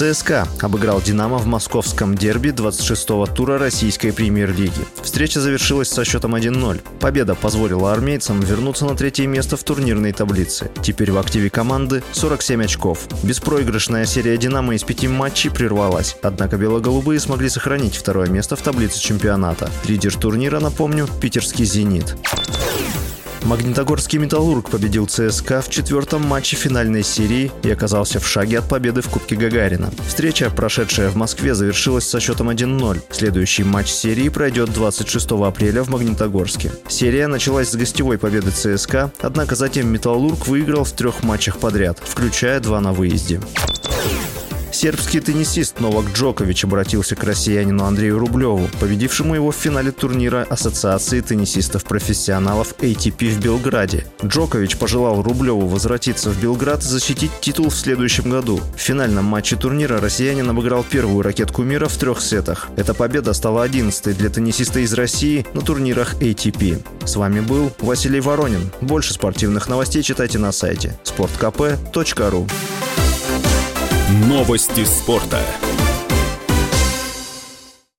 ЦСКА обыграл «Динамо» в московском дерби 26-го тура российской премьер-лиги. Встреча завершилась со счетом 1-0. Победа позволила армейцам вернуться на третье место в турнирной таблице. Теперь в активе команды 47 очков. Беспроигрышная серия «Динамо» из пяти матчей прервалась. Однако бело-голубые смогли сохранить второе место в таблице чемпионата. Лидер турнира, напомню, питерский «Зенит». Магнитогорский «Металлург» победил ЦСКА в четвертом матче финальной серии и оказался в шаге от победы в Кубке Гагарина. Встреча, прошедшая в Москве, завершилась со счетом 1-0. Следующий матч серии пройдет 26 апреля в Магнитогорске. Серия началась с гостевой победы ЦСКА, однако затем «Металлург» выиграл в трех матчах подряд, включая два на выезде. Сербский теннисист Новак Джокович обратился к россиянину Андрею Рублеву, победившему его в финале турнира Ассоциации теннисистов-профессионалов ATP в Белграде. Джокович пожелал Рублеву возвратиться в Белград и защитить титул в следующем году. В финальном матче турнира россиянин обыграл первую ракетку мира в трех сетах. Эта победа стала 11 для теннисиста из России на турнирах ATP. С вами был Василий Воронин. Больше спортивных новостей читайте на сайте sportkp.ru Новости спорта.